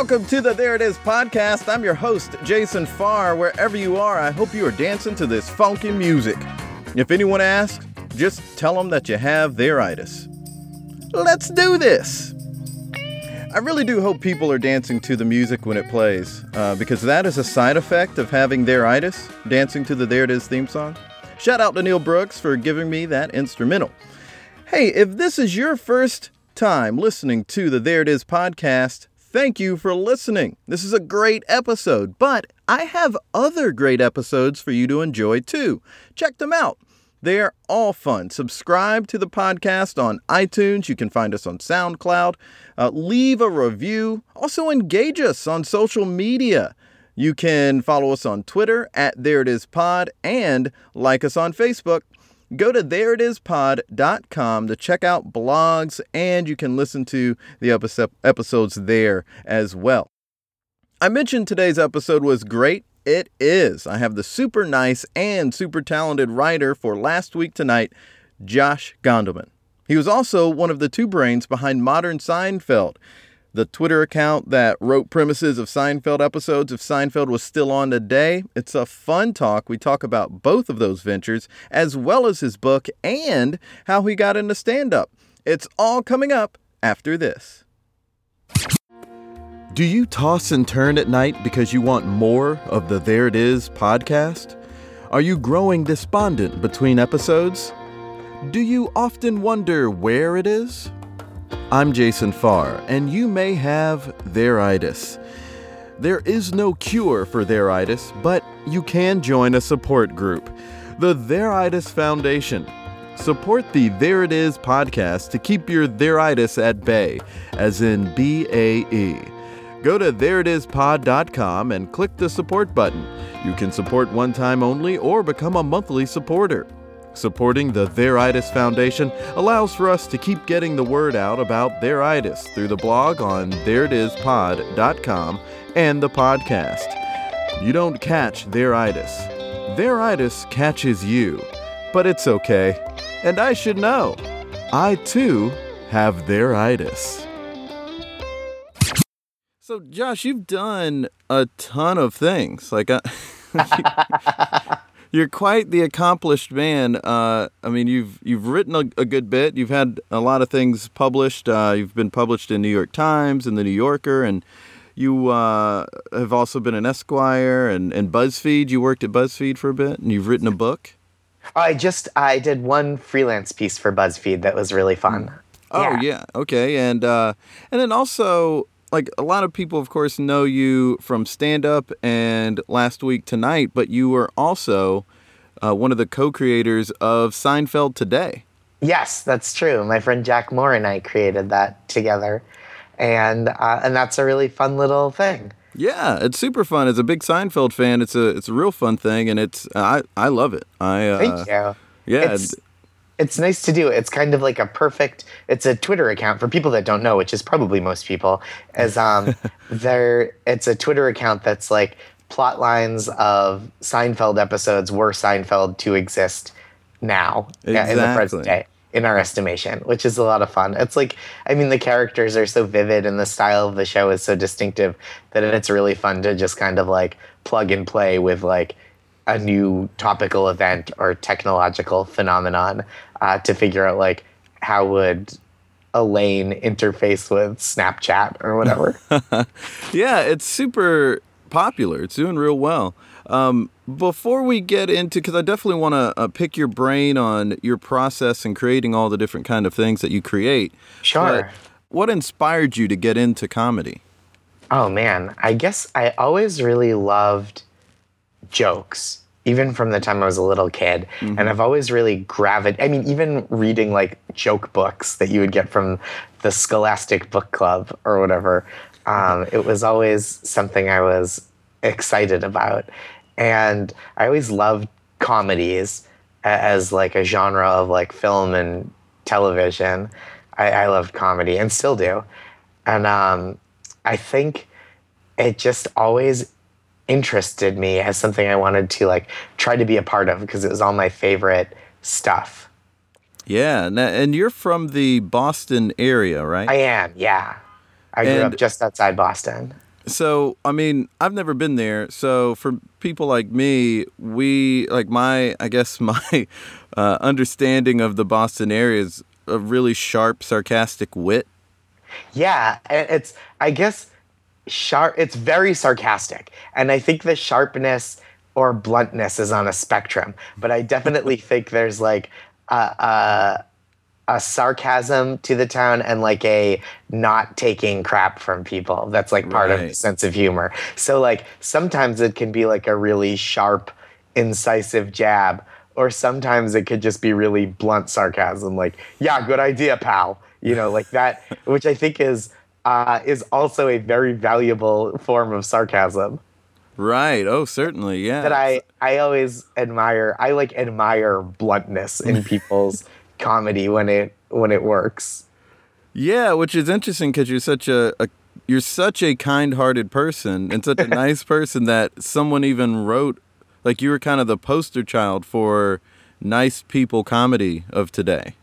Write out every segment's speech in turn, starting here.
Welcome to the There It Is podcast. I'm your host, Jason Farr. Wherever you are, I hope you are dancing to this funky music. If anyone asks, just tell them that you have theiritis. Let's do this. I really do hope people are dancing to the music when it plays, uh, because that is a side effect of having theiritis, dancing to the There It Is theme song. Shout out to Neil Brooks for giving me that instrumental. Hey, if this is your first time listening to the There It Is podcast, thank you for listening. This is a great episode, but I have other great episodes for you to enjoy too. Check them out. They're all fun. Subscribe to the podcast on iTunes. You can find us on SoundCloud. Uh, leave a review. Also, engage us on social media. You can follow us on Twitter at There It Is Pod and like us on Facebook. Go to thereitispod.com to check out blogs and you can listen to the episode, episodes there as well. I mentioned today's episode was great. It is. I have the super nice and super talented writer for Last Week Tonight, Josh Gondelman. He was also one of the two brains behind Modern Seinfeld, the Twitter account that wrote premises of Seinfeld episodes if Seinfeld was still on today. It's a fun talk. We talk about both of those ventures, as well as his book and how he got into stand up. It's all coming up after this. Do you toss and turn at night because you want more of the There It Is podcast? Are you growing despondent between episodes? Do you often wonder where it is? I'm Jason Farr, and you may have theiritis. There is no cure for theiritis, but you can join a support group, the Theiritis Foundation. Support the There It Is podcast to keep your theiritis at bay, as in B A E. Go to thereitispod.com and click the support button. You can support one time only or become a monthly supporter. Supporting the Theiritis Foundation allows for us to keep getting the word out about theiritis through the blog on thereitispod.com and the podcast. You don't catch theiritis. Theiritis catches you. But it's okay. And I should know. I too have theiritis. So, Josh, you've done a ton of things. Like, I. You're quite the accomplished man. Uh, I mean, you've you've written a, a, good bit. You've had a lot of things published. Uh, you've been published in New York Times and the New Yorker, and you uh, have also been an Esquire and, and BuzzFeed. You worked at BuzzFeed for a bit, and you've written a book. I just I did one freelance piece for BuzzFeed that was really fun. Oh yeah, yeah. okay, and uh, and then also like a lot of people, of course, know you from stand up and last week tonight, but you were also uh, one of the co creators of Seinfeld Today. Yes, that's true. My friend Jack Moore and I created that together. And, uh, and that's a really fun little thing. Yeah, it's super fun. As a big Seinfeld fan, it's a it's a real fun thing, and it's I I love it. I uh, thank you. Yeah, it's, it's nice to do. It's kind of like a perfect. It's a Twitter account for people that don't know, which is probably most people. As um, there, it's a Twitter account that's like plot lines of Seinfeld episodes were Seinfeld to exist now exactly. in the present day in our estimation, which is a lot of fun. It's like, I mean, the characters are so vivid and the style of the show is so distinctive that it's really fun to just kind of like plug and play with like a new topical event or technological phenomenon uh, to figure out like how would Elaine interface with Snapchat or whatever. yeah, it's super popular. It's doing real well. Um, before we get into, because I definitely want to uh, pick your brain on your process and creating all the different kind of things that you create. Sure. what inspired you to get into comedy? Oh man, I guess I always really loved jokes even from the time I was a little kid. Mm-hmm. And I've always really gravitated. I mean, even reading like joke books that you would get from the Scholastic Book Club or whatever, um, it was always something I was excited about. And I always loved comedies as like a genre of like film and television. I, I loved comedy and still do. And um, I think it just always interested me as something I wanted to like try to be a part of because it was all my favorite stuff. Yeah, and you're from the Boston area, right? I am. Yeah, I grew and up just outside Boston. So, I mean, I've never been there. So, for people like me, we like my, I guess my uh, understanding of the Boston area is a really sharp, sarcastic wit. Yeah, And it's I guess sharp. It's very sarcastic, and I think the sharpness or bluntness is on a spectrum. But I definitely think there's like a, a, a, sarcasm to the town and like a not taking crap from people. That's like part right. of the sense of humor. So like sometimes it can be like a really sharp, incisive jab. Or sometimes it could just be really blunt sarcasm, like, yeah, good idea, pal. You know, like that, which I think is uh, is also a very valuable form of sarcasm. Right. Oh, certainly. Yeah. That I I always admire. I like admire bluntness in people's comedy when it when it works. Yeah, which is interesting because you're such a, a you're such a kind-hearted person and such a nice person that someone even wrote like you were kind of the poster child for nice people comedy of today.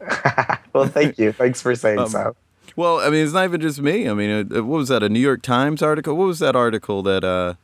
well, thank you. Thanks for saying um, so. Well, I mean, it's not even just me. I mean, what was that? A New York Times article? What was that article that? Uh,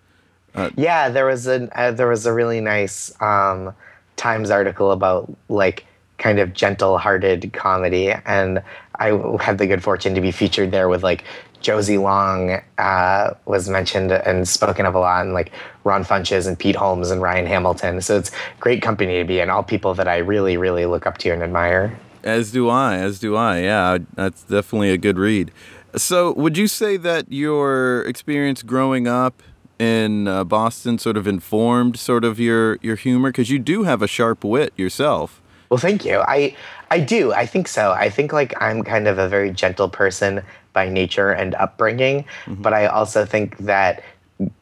uh, yeah, there was a uh, there was a really nice um, Times article about like kind of gentle-hearted comedy, and I had the good fortune to be featured there with like Josie Long uh, was mentioned and spoken of a lot, and like Ron Funches and Pete Holmes and Ryan Hamilton. So it's great company to be in. All people that I really, really look up to and admire. As do I. As do I. Yeah, that's definitely a good read. So, would you say that your experience growing up in uh, Boston sort of informed sort of your your humor because you do have a sharp wit yourself? Well, thank you. I I do. I think so. I think like I'm kind of a very gentle person by nature and upbringing, mm-hmm. but I also think that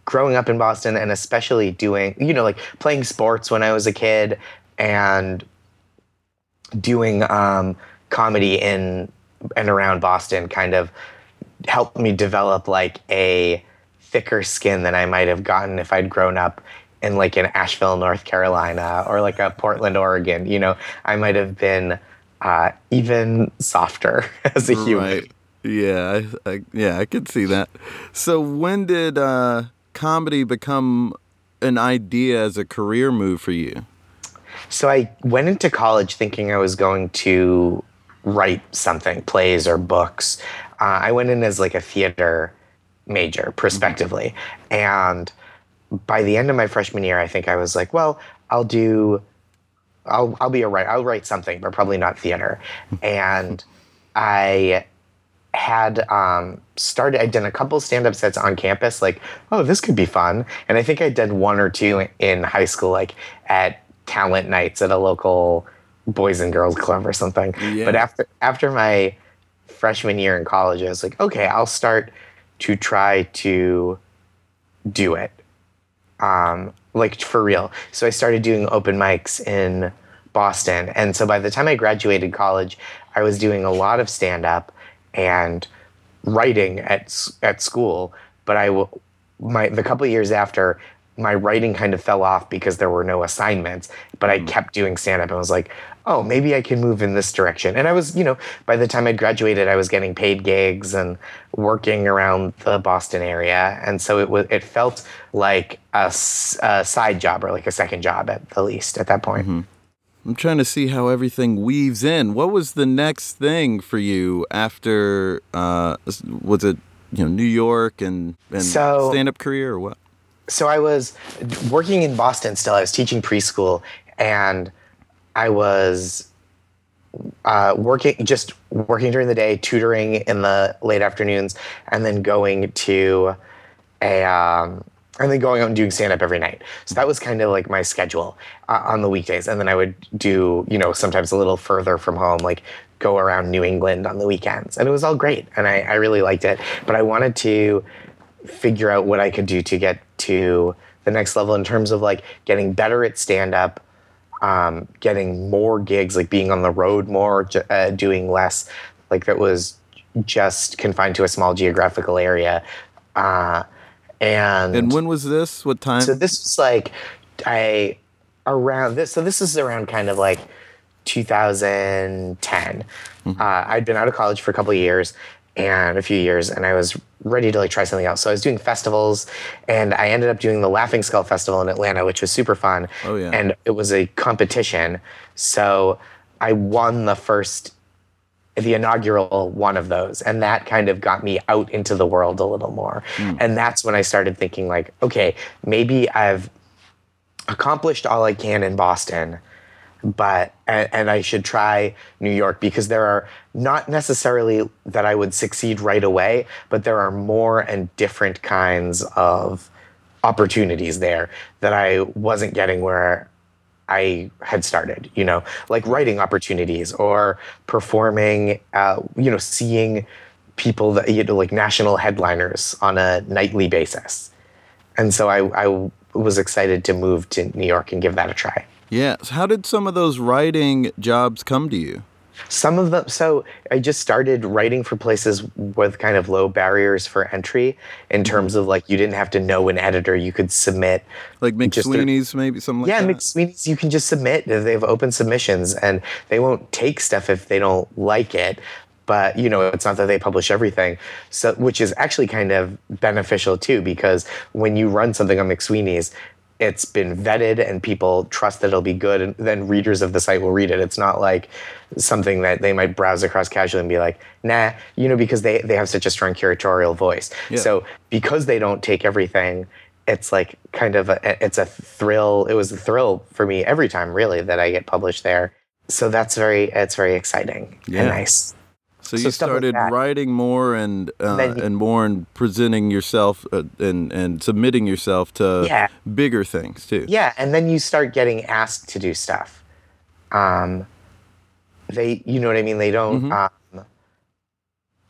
growing up in Boston and especially doing, you know, like playing sports when I was a kid and doing um, comedy in and around Boston kind of helped me develop like a thicker skin than I might have gotten if I'd grown up in like in Asheville, North Carolina, or like a Portland, Oregon. You know, I might have been uh, even softer as a human. Right. Yeah, I, I, yeah, I could see that. So when did uh, comedy become an idea as a career move for you? So I went into college thinking I was going to write something, plays or books. Uh, I went in as like a theater major, prospectively. And by the end of my freshman year, I think I was like, well, I'll do, I'll, I'll be a writer. I'll write something, but probably not theater. and I had um, started, I'd done a couple stand up sets on campus, like, oh, this could be fun. And I think I did one or two in high school, like at talent nights at a local boys and girls club or something. Yeah. But after after my freshman year in college, I was like, okay, I'll start to try to do it, um, like for real. So I started doing open mics in Boston, and so by the time I graduated college, I was doing a lot of stand up and writing at at school. But I my the couple years after my writing kind of fell off because there were no assignments, but I mm. kept doing stand up and was like, oh, maybe I can move in this direction. And I was, you know, by the time I graduated, I was getting paid gigs and working around the Boston area. And so it was, it felt like a, a side job or like a second job at the least at that point. Mm-hmm. I'm trying to see how everything weaves in. What was the next thing for you after, uh, was it, you know, New York and, and so, stand up career or what? So I was working in Boston still. I was teaching preschool, and I was uh, working just working during the day, tutoring in the late afternoons, and then going to a um, and then going out and doing stand up every night. So that was kind of like my schedule uh, on the weekdays, and then I would do you know sometimes a little further from home, like go around New England on the weekends, and it was all great, and I, I really liked it. But I wanted to figure out what I could do to get to the next level in terms of like getting better at stand up, um, getting more gigs, like being on the road more, uh, doing less, like that was just confined to a small geographical area. Uh, and And when was this? What time? so this was like I around this. So this is around kind of like 2010. Uh, I'd been out of college for a couple of years and a few years, and I was ready to like try something else. So I was doing festivals, and I ended up doing the Laughing Skull Festival in Atlanta, which was super fun. Oh, yeah. And it was a competition. So I won the first the inaugural one of those and that kind of got me out into the world a little more hmm. and that's when i started thinking like okay maybe i've accomplished all i can in boston but and, and i should try new york because there are not necessarily that i would succeed right away but there are more and different kinds of opportunities there that i wasn't getting where I had started, you know, like writing opportunities or performing, uh, you know, seeing people that, you know, like national headliners on a nightly basis. And so I, I was excited to move to New York and give that a try. Yeah. So how did some of those writing jobs come to you? Some of them, so I just started writing for places with kind of low barriers for entry in mm-hmm. terms of like you didn't have to know an editor, you could submit Like McSweeney's, maybe something like yeah, that. McSweeney's you can just submit. They have open submissions, and they won't take stuff if they don't like it. But you know, it's not that they publish everything, so which is actually kind of beneficial too, because when you run something on McSweeney's, it's been vetted and people trust that it'll be good, and then readers of the site will read it. It's not like something that they might browse across casually and be like, nah, you know, because they they have such a strong curatorial voice. Yeah. So because they don't take everything it's like kind of a it's a thrill it was a thrill for me every time really that i get published there so that's very it's very exciting Yeah. and nice So So you stuff like started writing more and uh, you- and more and presenting yourself uh, and and submitting yourself to Yeah. bigger things too. yeah and then you start getting asked to do stuff. Um they you know what i mean? They don't um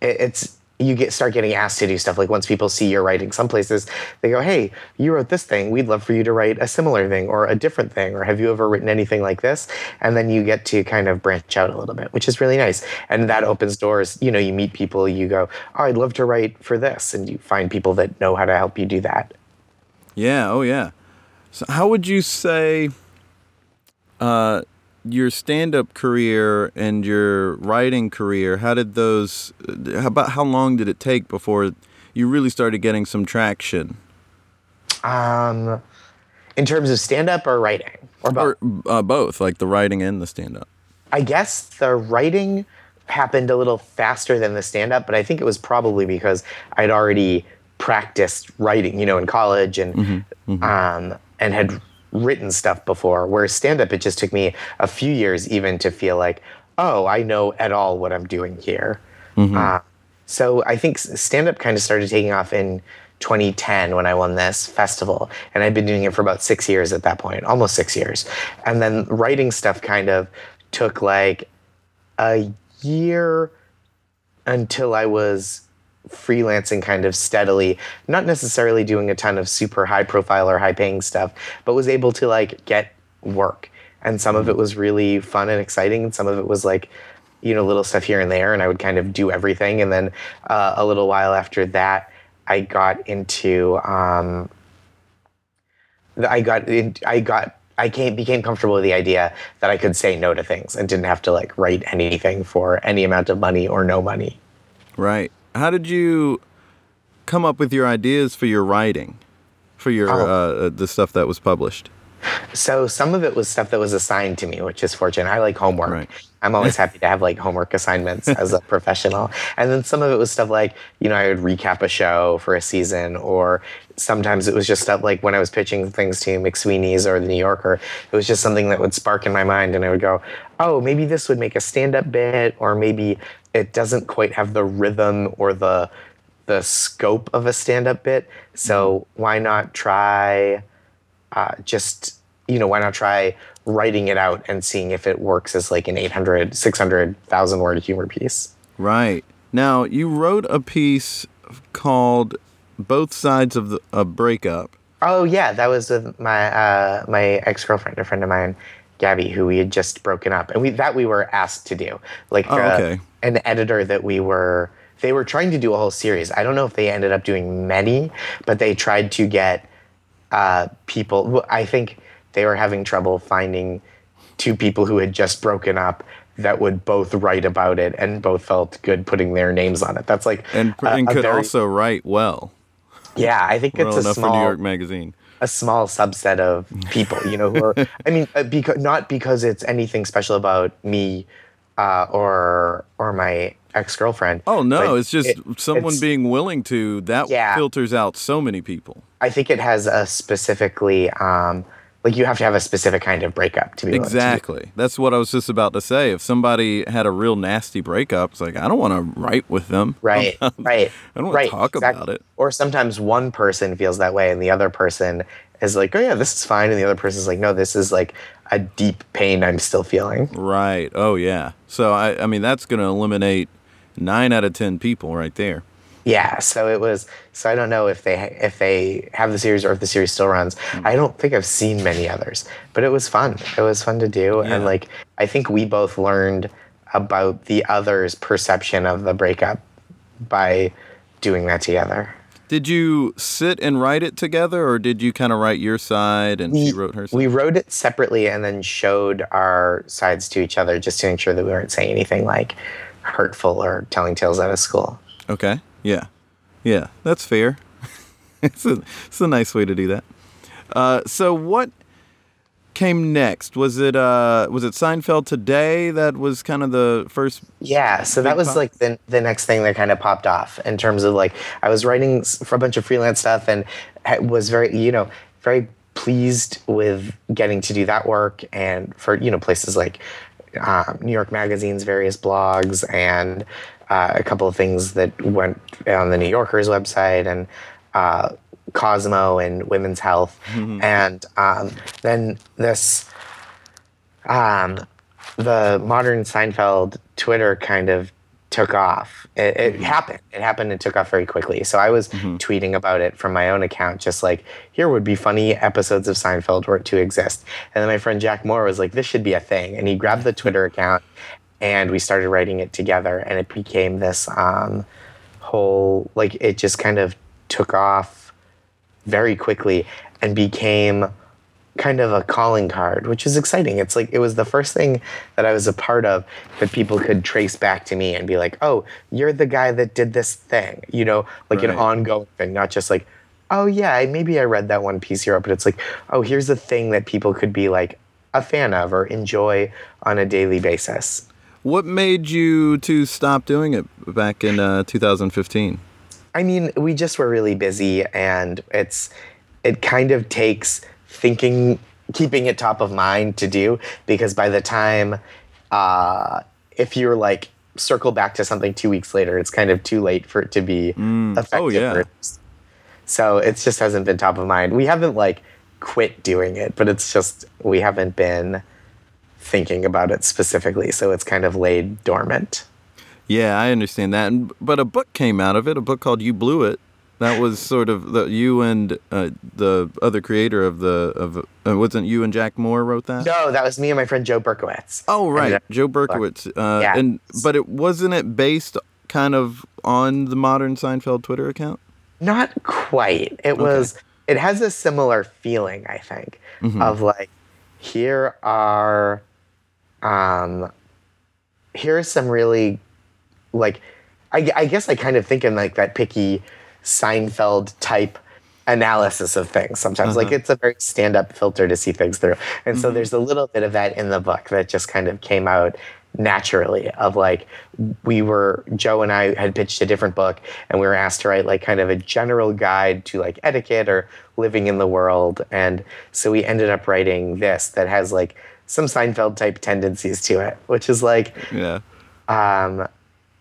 it, it's you get start getting asked to do stuff. Like once people see your writing some places they go hey you wrote this thing. We'd love for you to write a similar thing or a different thing or have you ever written anything like this? And then you get to kind of branch out a little bit which is really nice. And that opens doors. You know you meet people you go oh i'd love to write for this. And you find people that know how to help you do that. Yeah. Oh, yeah. So, how would you say uh, your stand-up career and your writing career? How did those? uh, How about how long did it take before you really started getting some traction? um in terms of stand up or writing or both Or uh, both, like the writing and the stand-up. I guess the writing happened a little faster than the stand up, but I think it was probably because I'd already practiced writing, you know, in college and um, and had written stuff before. Whereas stand up, it just took me a few years even to feel like, oh, I know at all what I'm doing here. Uh, so I think stand up kind of started taking off in 2010 when I won this festival. And I'd been doing it for about six years at that point, almost six years. And then writing stuff kind of took like a year until I was freelancing kind of steadily, not necessarily doing a ton of super high profile or high paying stuff, but was able to like get work. And some of it was really fun and exciting, and some of it was like, you know, little stuff here and there, and I would kind of do everything. And then uh, a little while after that, I got into, um, I got, in, I got, I came, became comfortable with the idea that I could say no to things and didn't have to like write anything for any amount of money or no money. Right. How did you come up with your ideas for your writing, for your Oh. uh, the stuff that was published? So some of it was stuff that was assigned to me, which is fortunate. I like homework. Right. I'm always happy to have like homework assignments as a professional. And then some of it was stuff like, you know, I would recap a show for a season, or sometimes it was just stuff like when I was pitching things to McSweeney's or the New Yorker, it was just something that would spark in my mind and I would go, oh, maybe this would make a stand-up bit, or maybe it doesn't quite have the rhythm or the the scope of a stand-up bit. So why not try uh, just you know why not try writing it out and seeing if it works as like an 800 600000 word humor piece Right. Now, you wrote a piece called both sides of the a breakup. Oh yeah, that was with my uh, my ex girlfriend, a friend of mine, Gabby, who we had just broken up, and we that we were asked to do, like Oh, uh, okay. an editor that we were. They were trying to do a whole series. I don't know if they ended up doing many, but they tried to get uh, people. I think they were having trouble finding two people who had just broken up that would both write about it and both felt good putting their names on it. That's like And, and could very- also write well. yeah. I think Well it's a enough small for New York Magazine. A small subset of people, you know, who are, I mean, uh, because not because it's anything special about me uh, or or my ex girlfriend. Oh no, it's just someone it's- being willing to. That Yeah. filters out so many people. I think it has a specifically, um, like you have to have a specific kind of breakup to be willing to Exactly. That's what I was just about to say. If somebody had a real nasty breakup, it's like I don't want to write with them. Right, right. I don't right, talk exactly. about it. Or sometimes one person feels that way and the other person is like, oh yeah, this is fine. And the other person's like, no, this is like a deep pain I'm still feeling. Right. Oh yeah. So I, I mean, that's going to eliminate nine out of ten people right there. Yeah, so it was. So I don't know if they if they have the series or if the series still runs. Hmm. I don't think I've seen many others, but it was fun. It was fun to do, Yeah. and like I think we both learned about the other's perception of the breakup by doing that together. Did you sit and write it together, or did you kind of write your side and she wrote her side? we wrote it separately and then showed our sides to each other just to ensure that we weren't saying anything like hurtful or telling tales out of school. Okay. Yeah. Yeah. That's fair. it's a it's a nice way to do that. Uh, so what came next? Was it uh was it Seinfeld today that was kind of the first Yeah, so that was pop. like the, the next thing that kind of popped off in terms of like I was writing for a bunch of freelance stuff and was very you know very pleased with getting to do that work and for you know places like um, New York Magazine's various blogs and uh, a couple of things that went on the New Yorker's website and uh, Cosmo and Women's Health and um, then this um, the modern Seinfeld Twitter kind of took off. It, it happened. It happened and took off very quickly. So I was tweeting about it from my own account, just like, here would be funny episodes of Seinfeld were to exist. And then my friend Jack Moore was like, this should be a thing. And he grabbed the Twitter account and we started writing it together. And it became this um, whole, like, it just kind of took off very quickly and became kind of a calling card, which is exciting. It's like it was the first thing that I was a part of that people could trace back to me and be like, "Oh, you're the guy that did this thing," you know, like an ongoing thing, not just like, "Oh yeah, maybe I read that one piece here," but it's like, "Oh, here's a thing that people could be like a fan of or enjoy on a daily basis." What made you to stop doing it back in uh, 2015? I mean, we just were really busy, and it's it kind of takes thinking, keeping it top of mind to do because by the time, uh, if you're like circle back to something two weeks later, it's kind of too late for it to be effective. Oh, yeah. So it just hasn't been top of mind. We haven't like quit doing it, but it's just we haven't been thinking about it specifically. So it's kind of laid dormant. Yeah, I understand that. And, but a book came out of it, a book called You Blew It. That was sort of the you and uh, the other creator of the of uh, wasn't you and Jack Moore wrote that? No, that was me and my friend Joe Berkowitz. Oh right, then- Joe Berkowitz. Uh, Yeah. And but it wasn't it based kind of on the modern Seinfeld Twitter account. Not quite. It was. It has a similar feeling, I think, of like, here are, um, here are some really, like, I, I guess I kind of think in like that picky Seinfeld type analysis of things sometimes. Like it's a very stand up filter to see things through. And so there's a little bit of that in the book that just kind of came out naturally of like we were Joe and I had pitched a different book and we were asked to write like kind of a general guide to like etiquette or living in the world and so we ended up writing this that has like some Seinfeld type tendencies to it which is like Yeah. um,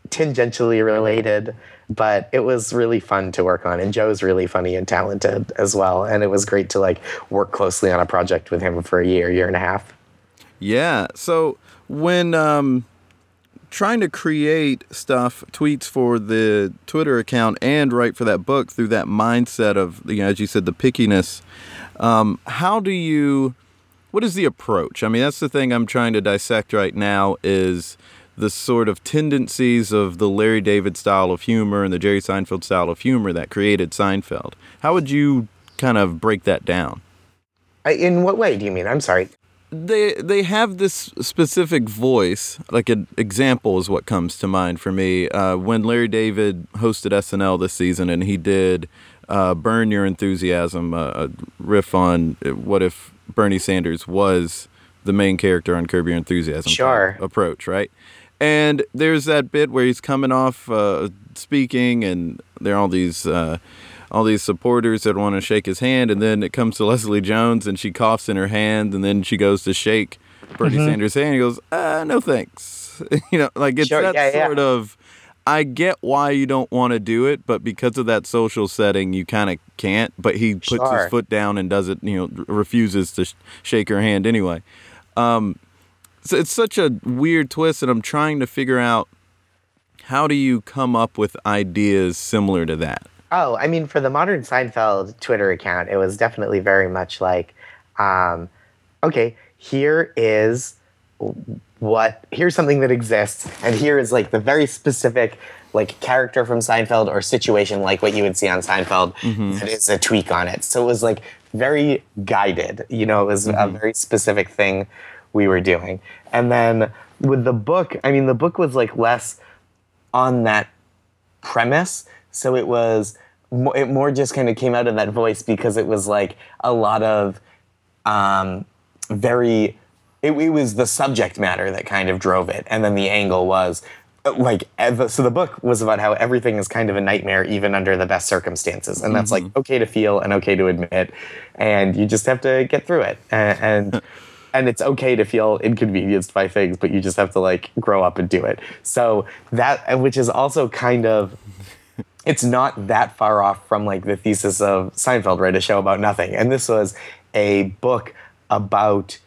tangentially related, but it was really fun to work on. And Joe's really funny and talented as well. And it was great to like work closely on a project with him for a year, year and a half. Yeah. So when um, trying to create stuff, tweets for the Twitter account and write for that book through that mindset of, you know, as you said, the pickiness. Um, how do you? What is the approach? I mean, that's the thing I'm trying to dissect right now. Is the sort of tendencies of the Larry David style of humor and the Jerry Seinfeld style of humor that created Seinfeld. How would you kind of break that down? In what way do you mean? I'm sorry. They they have this specific voice. Like an example is what comes to mind for me. Uh, when Larry David hosted SNL this season, and he did uh, "Bern Your Enthusiasm," uh, a riff on uh, what if Bernie Sanders was the main character on Curb Your Enthusiasm sure. approach, right? And there's that bit where he's coming off uh, speaking, and there are all these uh, all these supporters that want to shake his hand, and then it comes to Leslie Jones, and she coughs in her hand, and then she goes to shake Bernie mm-hmm. Sanders' hand. He goes, uh, "No thanks," you know, like it's sure, that yeah, sort yeah. of. I get why you don't want to do it, but because of that social setting, you kind of can't. But he puts sure. his foot down and does it, you know, refuses to sh- shake her hand anyway. Um, so it's such a weird twist, and I'm trying to figure out how do you come up with ideas similar to that. Oh, I mean, for the modern Seinfeld Twitter account, it was definitely very much like, um, okay, here is what here's something that exists, and here is like the very specific like character from Seinfeld or situation like what you would see on Seinfeld Mm-hmm. that is a tweak on it. So it was like very guided. You know, it was Mm-hmm. a very specific thing we were doing. And then with the book, I mean, the book was like less on that premise. So it was it more just kind of came out of that voice because it was like a lot of um, very. It, it was the subject matter that kind of drove it, and then the angle was uh, like so. The book was about how everything is kind of a nightmare, even under the best circumstances, and that's like okay to feel and okay to admit, and you just have to get through it, and. and and it's okay to feel inconvenienced by things, but you just have to like grow up and do it. So that, which is also kind of, it's not that far off from like the thesis of Seinfeld, right? A show about nothing. And this was a book about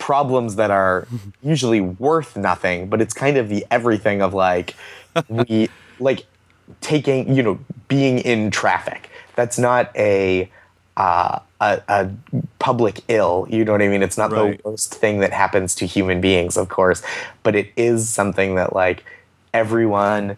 problems that are usually worth nothing, but it's kind of the everything of like, we, like taking, you know, being in traffic. That's not a, uh, a, a public ill. You know what I mean? It's not Right. the worst thing that happens to human beings, of course, but it is something that like everyone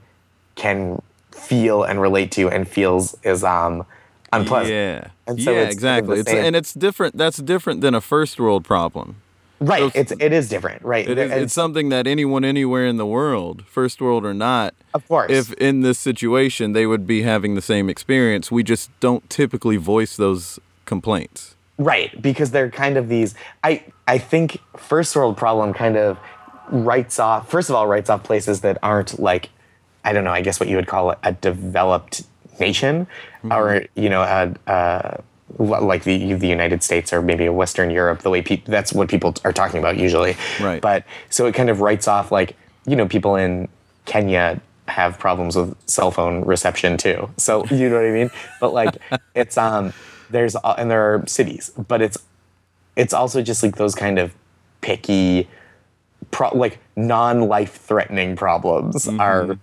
can feel and relate to and feels is um unpleasant. Yeah, And so yeah, it's kind of the exactly. It's, and it's different. That's different than a first world problem. Right. So- It's it is different. Right. It is, it's something that anyone anywhere in the world, first world or not, Of course. if in this situation they would be having the same experience. We just don't typically voice those complaints. Right, because they're kind of these. I I think first world problem kind of writes off. First of all, writes off places that aren't like, I don't know. I guess what you would call a developed nation, or mm-hmm. you know, a, a, like the the United States or maybe Western Europe. The way people that's what people are talking about usually. Right. But so it kind of writes off like you know people in Kenya have problems with cell phone reception too. So you know what I mean. But like it's um there's and there are cities, but it's it's also just like those kind of picky, pro- like non-life threatening problems are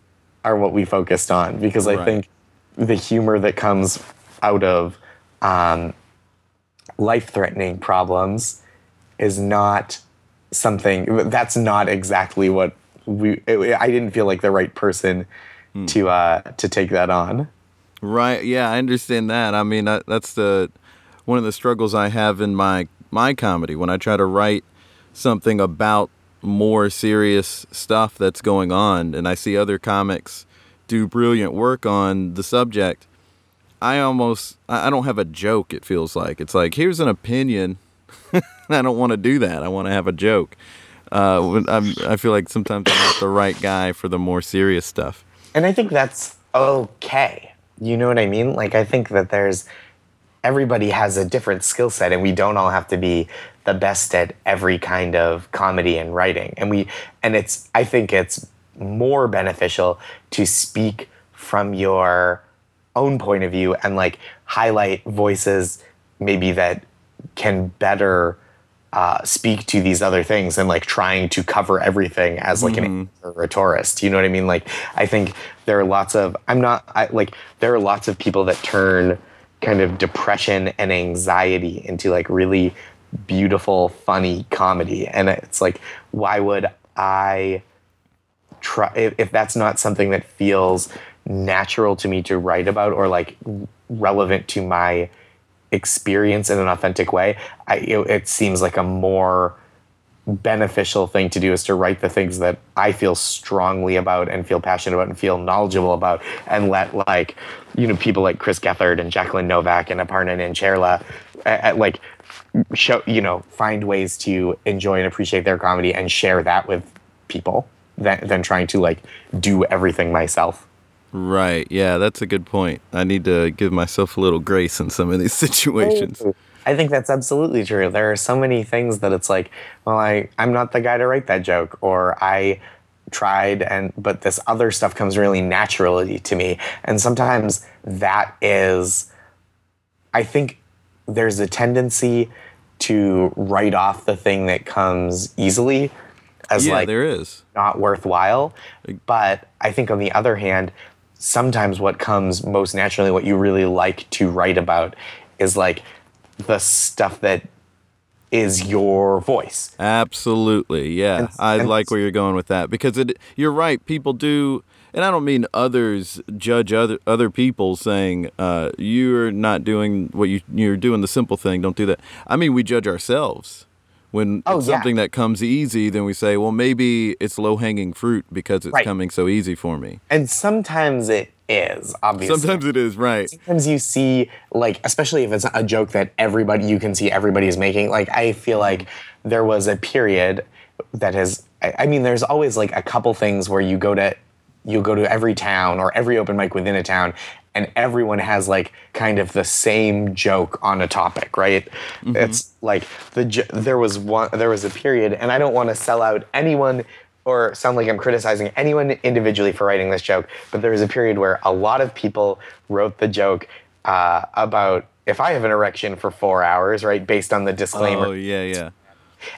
are what we focused on because I Right. think the humor that comes out of um, life-threatening problems is not something that's not exactly what we I didn't feel like the right person to uh to take that on. Right. Yeah, I understand that. I mean, that, that's the one of the struggles I have in my my comedy when I try to write something about more serious stuff that's going on, and I see other comics do brilliant work on the subject. I almost I don't have a joke. It feels like it's like here's an opinion. I don't want to do that. I want to have a joke. Uh, I'm, I feel like sometimes I'm not the right guy for the more serious stuff. And I think that's okay. You know what I mean? Like, I think that there's everybody has a different skill set, and we don't all have to be the best at every kind of comedy and writing. And we, and it's, I think it's more beneficial to speak from your own point of view and like highlight voices maybe that can better uh, speak to these other things and like trying to cover everything as like an or a tourist. You know what I mean? Like I think there are lots of I'm not I, like there are lots of people that turn kind of depression and anxiety into like really beautiful, funny comedy, and it's like why would I try if, if that's not something that feels natural to me to write about or like relevant to my experience in an authentic way, I, it, it seems like a more beneficial thing to do is to write the things that I feel strongly about and feel passionate about and feel knowledgeable about and let like you know people like Chris Gethard and Jacqueline Novak and Aparna Nancherla uh, like show you know find ways to enjoy and appreciate their comedy and share that with people than, than trying to like do everything myself. Right. Yeah, that's a good point. I need to give myself a little grace in some of these situations. I think that's absolutely true. There are so many things that it's like, well, I I'm not the guy to write that joke, or I tried and but this other stuff comes really naturally to me, and sometimes that is, I think there's a tendency to write off the thing that comes easily as yeah, like there is. not worthwhile. But I think on the other hand, sometimes what comes most naturally, what you really like to write about, is like the stuff that is your voice. Absolutely, yeah. And- I and- like where you're going with that because it. You're right. People do, and I don't mean others judge other other people saying uh, you're not doing what you you're doing the simple thing. Don't do that. I mean we judge ourselves when Oh, it's yeah. something that comes easy. Then we say, well, maybe it's low hanging fruit because it's Right. coming so easy for me. And sometimes it is, obviously. Sometimes it is right. sometimes you see like especially if it's a joke that everybody you can see everybody is making like i feel mm-hmm. like there was a period that has I, I mean there's always like a couple things where you go to you go to every town or every open mic within a town and everyone has like kind of the same joke on a topic right it's like the there was one there was a period and i don't want to sell out anyone or sound like I'm criticizing anyone individually for writing this joke, but there was a period where a lot of people wrote the joke uh, about if I have an erection for four hours, right, based on the disclaimer. Oh yeah, yeah.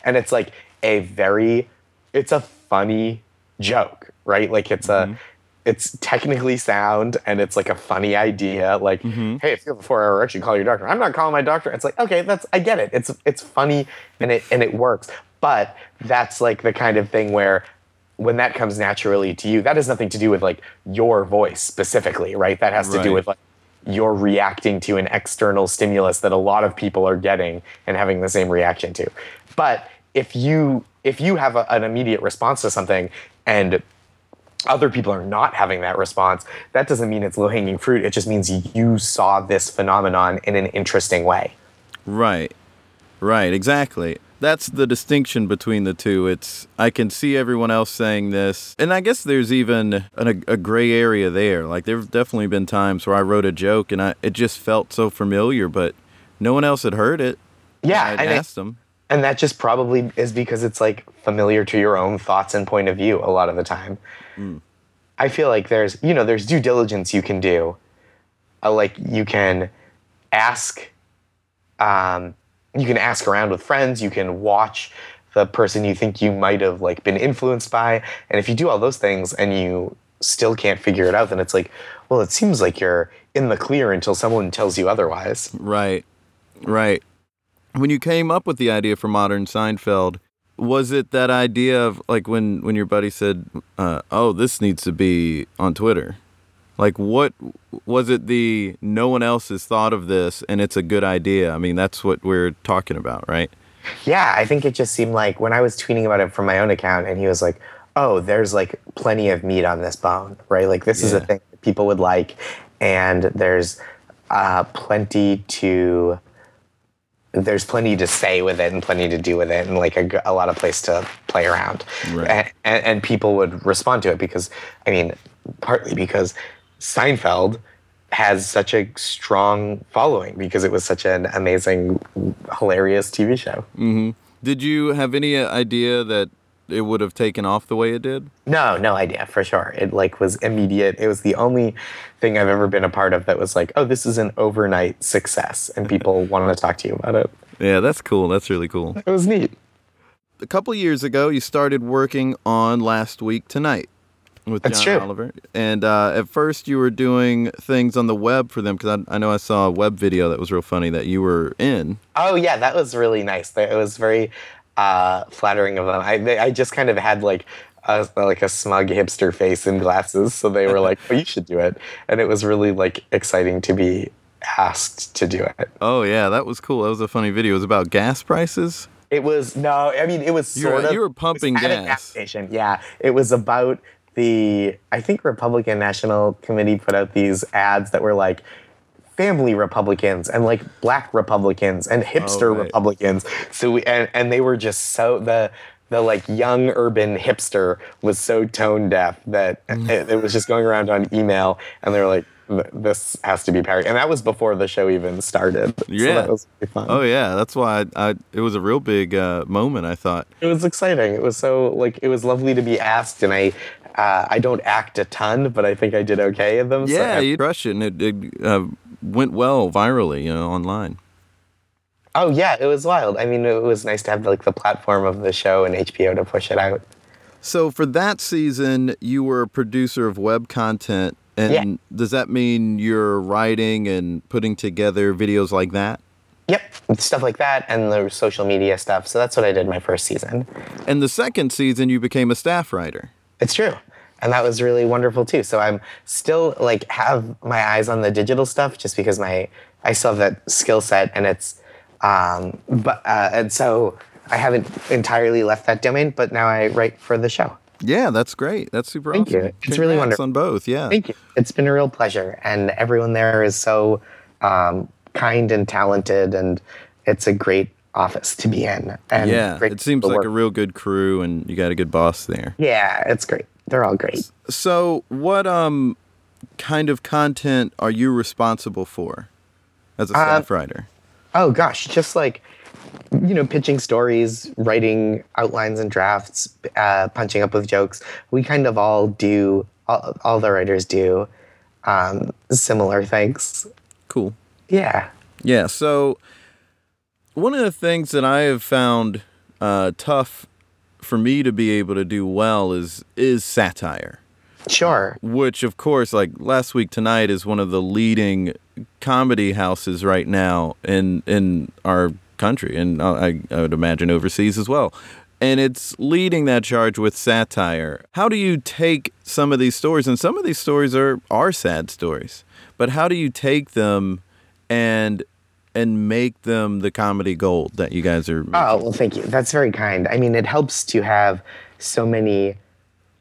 And it's like a very, it's a funny joke, right? Like it's a, it's technically sound and it's like a funny idea. Like, mm-hmm. hey, if you have a four-hour erection, call your doctor. I'm not calling my doctor. It's like, okay, that's I get it. It's it's funny and it and it works. But that's like the kind of thing where when that comes naturally to you, that has nothing to do with like your voice specifically, right? That has to do with like you're reacting to an external stimulus that a lot of people are getting and having the same reaction to. But if you if you have a, an immediate response to something and other people are not having that response, that doesn't mean it's low hanging fruit. It just means you saw this phenomenon in an interesting way. Right. Right, exactly. That's the distinction between the two. It's I can see everyone else saying this, and I guess there's even an, a, gray area there. Like there've definitely been times where I wrote a joke and I it just felt so familiar, but no one else had heard it. Yeah, I'd and it- asked them. And that just probably is because it's like familiar to your own thoughts and point of view a lot of the time. I feel like there's, you know, there's due diligence you can do. Uh, like you can ask, um, you can ask around with friends. You can watch the person you think you might have like been influenced by. And if you do all those things and you still can't figure it out, then it's like, well, it seems like you're in the clear until someone tells you otherwise. Right. Right. When you came up with the idea for modern Seinfeld, was it that idea of like when when your buddy said, uh, "Oh, this needs to be on Twitter"? Like, what was it? The no one else has thought of this, and it's a good idea. I mean, that's what we're talking about, right? Yeah, I think it just seemed like when I was tweeting about it from my own account, and he was like, "Oh, there's like plenty of meat on this bone, right? Like this is a thing that people would like, and there's uh, plenty to there's plenty to say with it and plenty to do with it, and like a lot of place to play around, Right. and, and, people would respond to it because I mean, partly because Seinfeld has such a strong following because it was such an amazing, hilarious TV show. Mm-hmm. Did you have any idea that it would have taken off the way it did? No, no idea for sure. It like was immediate. It was the only thing I've ever been a part of that was like, oh, this is an overnight success, and people want to talk to you about it. Yeah, that's cool. That's really cool. It was neat. A couple years ago, you started working on Last Week Tonight with That's John true. Oliver. And uh, at first, you were doing things on the web for them because I, I know I saw a web video that was real funny that you were in. Oh yeah, that was really nice. It was very uh, flattering of them. I they, I just kind of had like a, like a smug hipster face and glasses, so they were like, "Oh, you should do it," and it was really like exciting to be asked to do it. Oh, yeah, that was cool. That was a funny video. It was about gas prices. It was no, I mean it was You were- of. you were pumping at a gas. gas station. Yeah, it was about the. I think Republican National Committee put out these ads that were like family Republicans and like black Republicans and hipster Oh, right. Republicans. So we and and they were just so the. The like young urban hipster was so tone deaf that Mm. it, it was just going around on email, and they were like, "This has to be parried," and that was before the show even started. So Yeah. that was really fun. Oh, yeah, that's why I, I, it was a real big uh, moment, I thought. It was exciting. It was so like it was lovely to be asked, and I uh, I don't act a ton, but I think I did okay in them. so Yeah, I- you crushed it, and it, it uh, went well virally, you know, online. oh yeah, it was wild. I mean, it was nice to have like the platform of the show and HBO to push it out. So for that season, you were a producer of web content, and Yeah. does that mean you're writing and putting together videos like that? Yep, stuff like that, and the social media stuff. So that's what I did my first season. And the second season, you became a staff writer. It's true. And that was really wonderful too. So I'm still like have my eyes on the digital stuff just because my I still have that skill set and it's um but uh and so I haven't entirely left that domain, but now I write for the show. Yeah, that's great. That's super Thank awesome. you. It's really wonderful. on both. Yeah. Thank you. It's been a real pleasure. And everyone there is so um, kind and talented and it's a great office to be in. And yeah, it seems like work a real good crew, and you got a good boss there. Yeah, it's great. They're all great. So, what um kind of content are you responsible for as a staff writer? Oh gosh, just like you know, pitching stories, writing outlines and drafts, uh, punching up with jokes. We kind of all do. All, all the writers do um, similar things. Cool. Yeah. Yeah. So, one of the things that I have found uh, tough for me to be able to do well is is satire. Sure. which of course like last week tonight is one of the leading comedy houses right now in in our country and I, I would imagine overseas as well and it's leading that charge with satire how do you take some of these stories and some of these stories are are sad stories but how do you take them and and make them the comedy gold that you guys are Making. Oh, well, thank you. That's very kind. I mean, it helps to have so many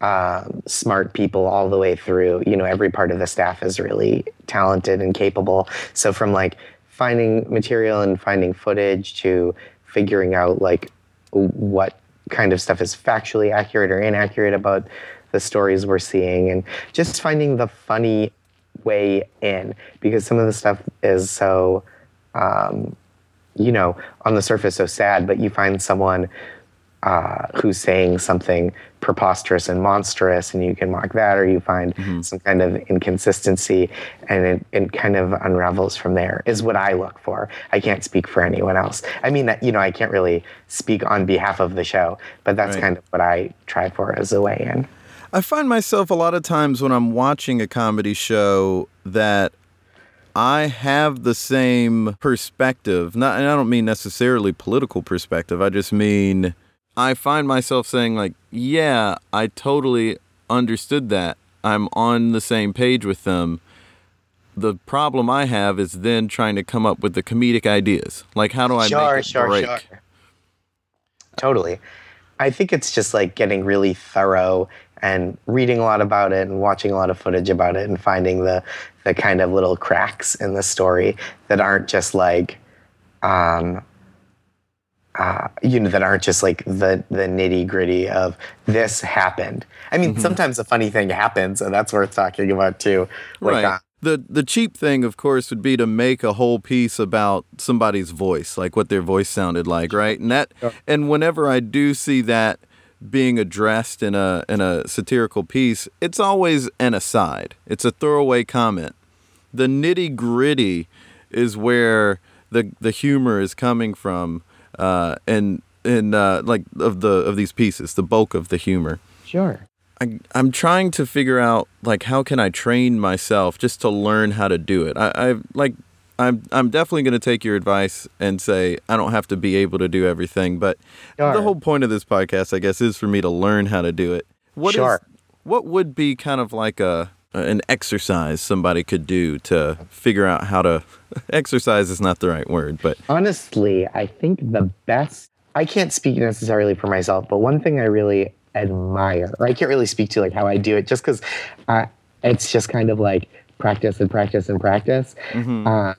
um, smart people all the way through. You know, every part of the staff is really talented and capable. So, from like finding material and finding footage to figuring out like what kind of stuff is factually accurate or inaccurate about the stories we're seeing, and just finding the funny way in because some of the stuff is so you know, on the surface so sad, but you find someone uh, who's saying something preposterous and monstrous, and you can mock that, or you find some kind of inconsistency, and it, it kind of unravels from there, is what I look for. I can't speak for anyone else. I mean, you know, I can't really speak on behalf of the show, but that's Right. kind of what I try for as a way in. I find myself a lot of times when I'm watching a comedy show that I have the same perspective. Not, and I don't mean necessarily political perspective. I just mean I find myself saying like, "Yeah, I totally understood that. I'm on the same page with them." The problem I have is then trying to come up with the comedic ideas. Like, how do I sure, make it sure, break? sure. Totally. I think it's just like getting really thorough and reading a lot about it and watching a lot of footage about it and finding the the kind of little cracks in the story that aren't just like um uh, you know that aren't just like the the nitty gritty of this happened. I mean, Mm-hmm. sometimes a funny thing happens, and that's worth talking about too. Like, right. uh, the the cheap thing, of course, would be to make a whole piece about somebody's voice, like what their voice sounded like, right? And that, and whenever I do see that being addressed in a in a satirical piece, it's always an aside. It's a throwaway comment. The nitty gritty is where the the humor is coming from, uh, and and uh, like of the of these pieces, the bulk of the humor. Sure. I, I'm trying to figure out like how can I train myself just to learn how to do it. I, I like I'm I'm definitely going to take your advice and say I don't have to be able to do everything, but Sure. the whole point of this podcast, I guess, is for me to learn how to do it. What is- Sure. what would be kind of like a an exercise somebody could do to figure out how to exercise is not the right word, but Honestly, I think the best. I can't speak necessarily for myself, but one thing I really admire, or I can't really speak to like how I do it, just because uh, it's just kind of like practice and practice and practice, uh,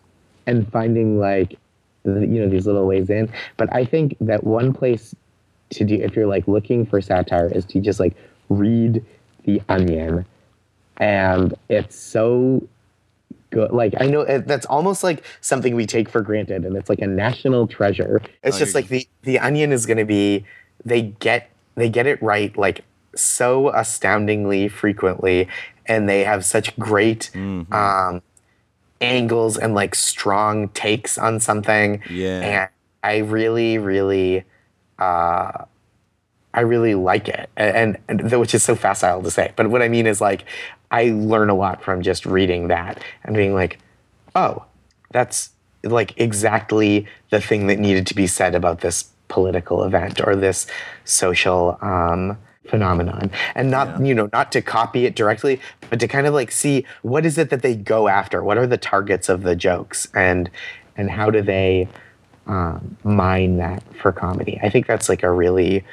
and finding like you know these little ways in. But I think that one place to do if you're like looking for satire is to just like read The Onion, and it's so good. Like I know it, that's almost like something we take for granted, and it's like a national treasure. It's Oh, just like the the Onion is going to be. They get they get it right like so astoundingly frequently, and they have such great Mm-hmm. um, angles and like strong takes on something. Yeah. and I really, really. Uh, I really like it, and, and, which is so facile to say. But what I mean is like, I learn a lot from just reading that and being like, oh, that's like exactly the thing that needed to be said about this political event or this social um, phenomenon, and not you know not to copy it directly, but to kind of like see what is it that they go after, what are the targets of the jokes, and and how do they um, mine that for comedy. I think that's like a really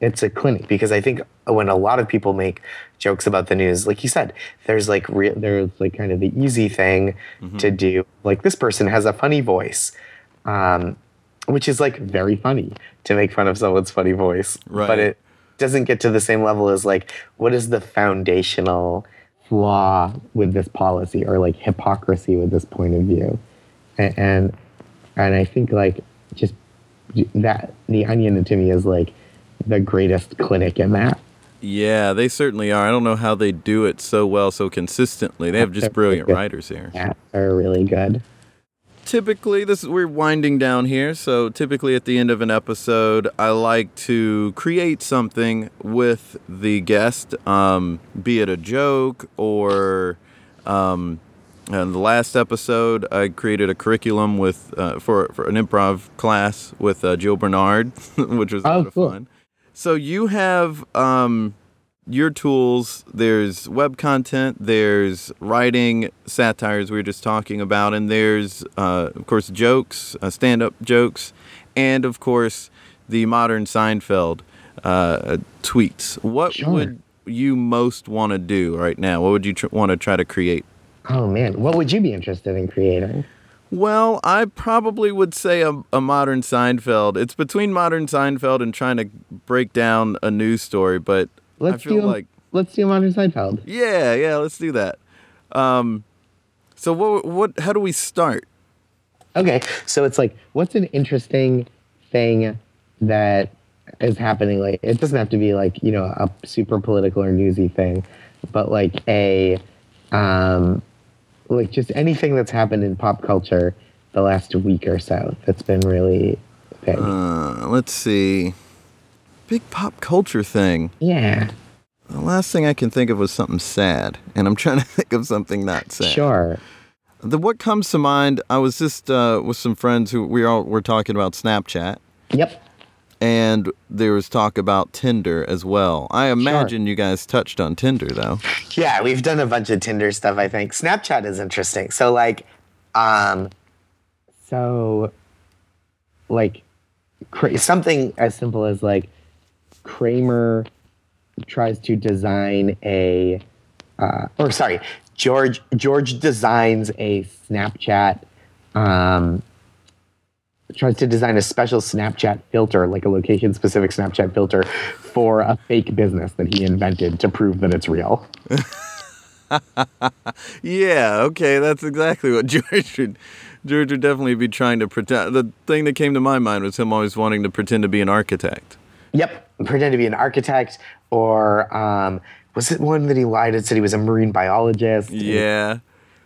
it's a clinic because I think when a lot of people make jokes about the news, like you said, there's like re- there's like kind of the easy thing to do. Like this person has a funny voice, um, which is like very funny to make fun of someone's funny voice, Right. but it doesn't get to the same level as like what is the foundational flaw with this policy or like hypocrisy with this point of view, and and, and I think like just that the onion to me is like the greatest clinic in that. yeah, they certainly are. I don't know how they do it so well, so consistently. They have just brilliant writers here. Yeah, are really good. Typically this is we're winding down here so typically at the end of an episode i like to create something with the guest um, be it a joke or um, in the last episode i created a curriculum with uh, for, for an improv class with uh, jill bernard which was a Oh, lot of cool. fun so you have um, your tools there's web content there's writing satires we were just talking about and there's uh, of course jokes uh, stand-up jokes and of course the modern seinfeld uh, tweets what Sure. would you most want to do right now what would you tr- want to try to create Oh man, what would you be interested in creating? well, I probably would say a, a modern Seinfeld. It's between modern Seinfeld and trying to break down a news story, but Let's do like let's do a Modern Seinfeld. yeah, yeah, let's do that. Um, so what what how do we start? Okay, so it's like, what's an interesting thing that is happening? Like, it doesn't have to be like you know a super political or newsy thing, but like a, um, like just anything that's happened in pop culture the last week or so that's been really big. Uh, let's see. Big pop culture thing. yeah, The last thing I can think of was something sad, and I'm trying to think of something not sad. sure. The what comes to mind? I was just uh, with some friends who we all were talking about Snapchat. Yep. and there was talk about Tinder as well. I imagine you guys touched on Tinder though. Yeah, we've done a bunch of Tinder stuff, I think. Snapchat is interesting. So like um so like cra- something as simple as like Kramer tries to design a uh, or sorry, George George designs a Snapchat um tries to design a special Snapchat filter, like a location specific Snapchat filter for a fake business that he invented to prove that it's real. Yeah, okay, that's exactly what George would George would definitely be trying to pretend. The thing that came to my mind was him always wanting to pretend to be an architect. Yep, pretend to be an architect, or um, was it one that he lied and said he was a marine biologist? Yeah.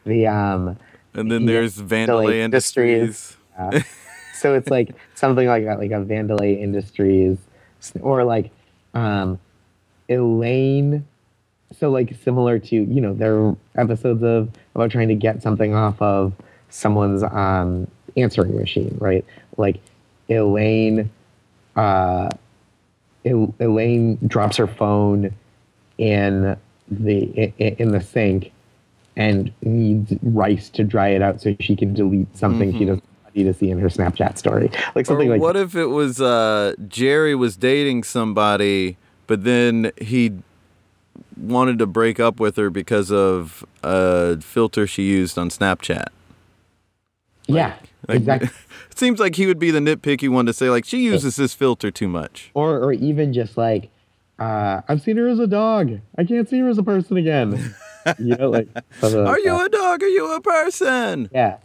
The um, And then Yeah, there's Vandelay Industries. Industries. Yeah. so it's like something like that, like a Vandelay Industries, or like um, Elaine. So like similar to you know there are episodes of about trying to get something off of someone's um, answering machine, right? Like Elaine, uh, Elaine drops her phone in the in, the sink and needs rice to dry it out so she can delete something she doesn't want you to see in her Snapchat story, like something or like what if it was uh, Jerry was dating somebody, but then he wanted to break up with her because of a filter she used on Snapchat? yeah, Like, exactly. It seems like he would be the nitpicky one to say like she uses this filter too much. or or even just like uh, I've seen her as a dog. I can't see her as a person again. you know, like something like Are you that. a dog? Are you a person? Yeah.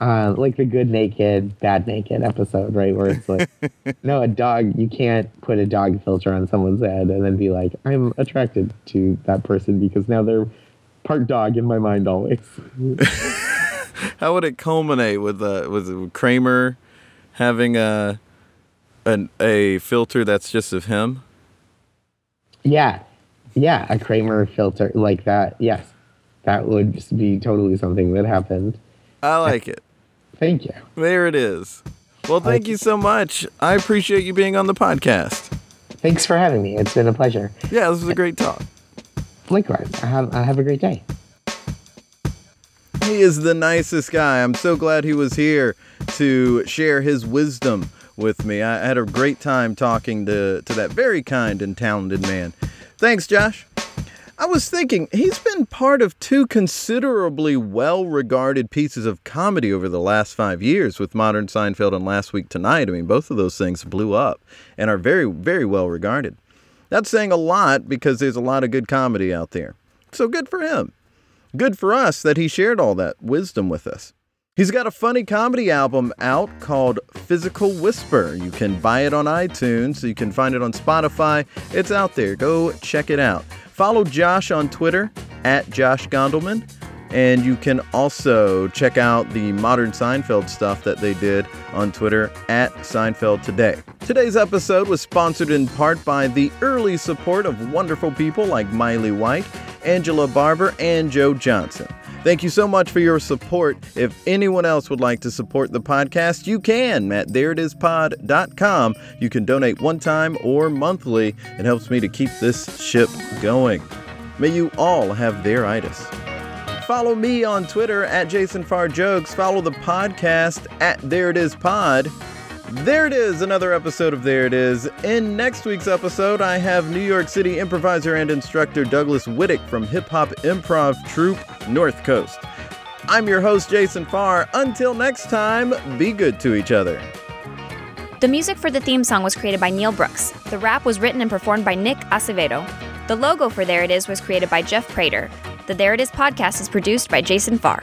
Uh, like the good naked, bad naked episode, right? Where it's like, no, a dog, you can't put a dog filter on someone's head and then be like, I'm attracted to that person because now they're part dog in my mind always. How would it culminate with uh, with Kramer having a an, a filter that's just of him? Yeah. Yeah. A Kramer filter like that. Yes. That would just be totally something that happened. I like it. Thank you. There it is. Well, thank you so much. I appreciate you being on the podcast. Thanks for having me. It's been a pleasure. Yeah, this was a great talk. Likewise. I have, I have a great day. He is the nicest guy. I'm so glad he was here to share his wisdom with me. I had a great time talking to, to that very kind and talented man. Thanks, Josh. I was thinking, he's been part of two considerably well regarded pieces of comedy over the last five years with Modern Seinfeld and Last Week Tonight. I mean, both of those things blew up and are very, very well regarded. That's saying a lot because there's a lot of good comedy out there. So good for him. Good for us that he shared all that wisdom with us. He's got a funny comedy album out called Physical Whisper. You can buy it on iTunes, you can find it on Spotify. It's out there. Go check it out. Follow Josh on Twitter at Josh Gondelman. And you can also check out the modern Seinfeld stuff that they did on Twitter at Seinfeld Today. Today's episode was sponsored in part by the early support of wonderful people like Miley White, Angela Barber, and Joe Johnson. Thank you so much for your support. If anyone else would like to support the podcast, you can at thereitispod.com. You can donate one time or monthly. It helps me to keep this ship going. May you all have theiritis. Follow me on Twitter at Jason Farr Jokes. Follow the podcast at There It Is Pod. There it is, another episode of There It Is. In next week's episode, I have New York City improviser and instructor Douglas Widick from hip hop improv troupe North Coast. I'm your host, Jason Farr. Until next time, be good to each other. The music for the theme song was created by Neil Brooks. The rap was written and performed by Nick Acevedo. The logo for There It Is was created by Jeff Prater. The There It Is podcast is produced by Jason Farr.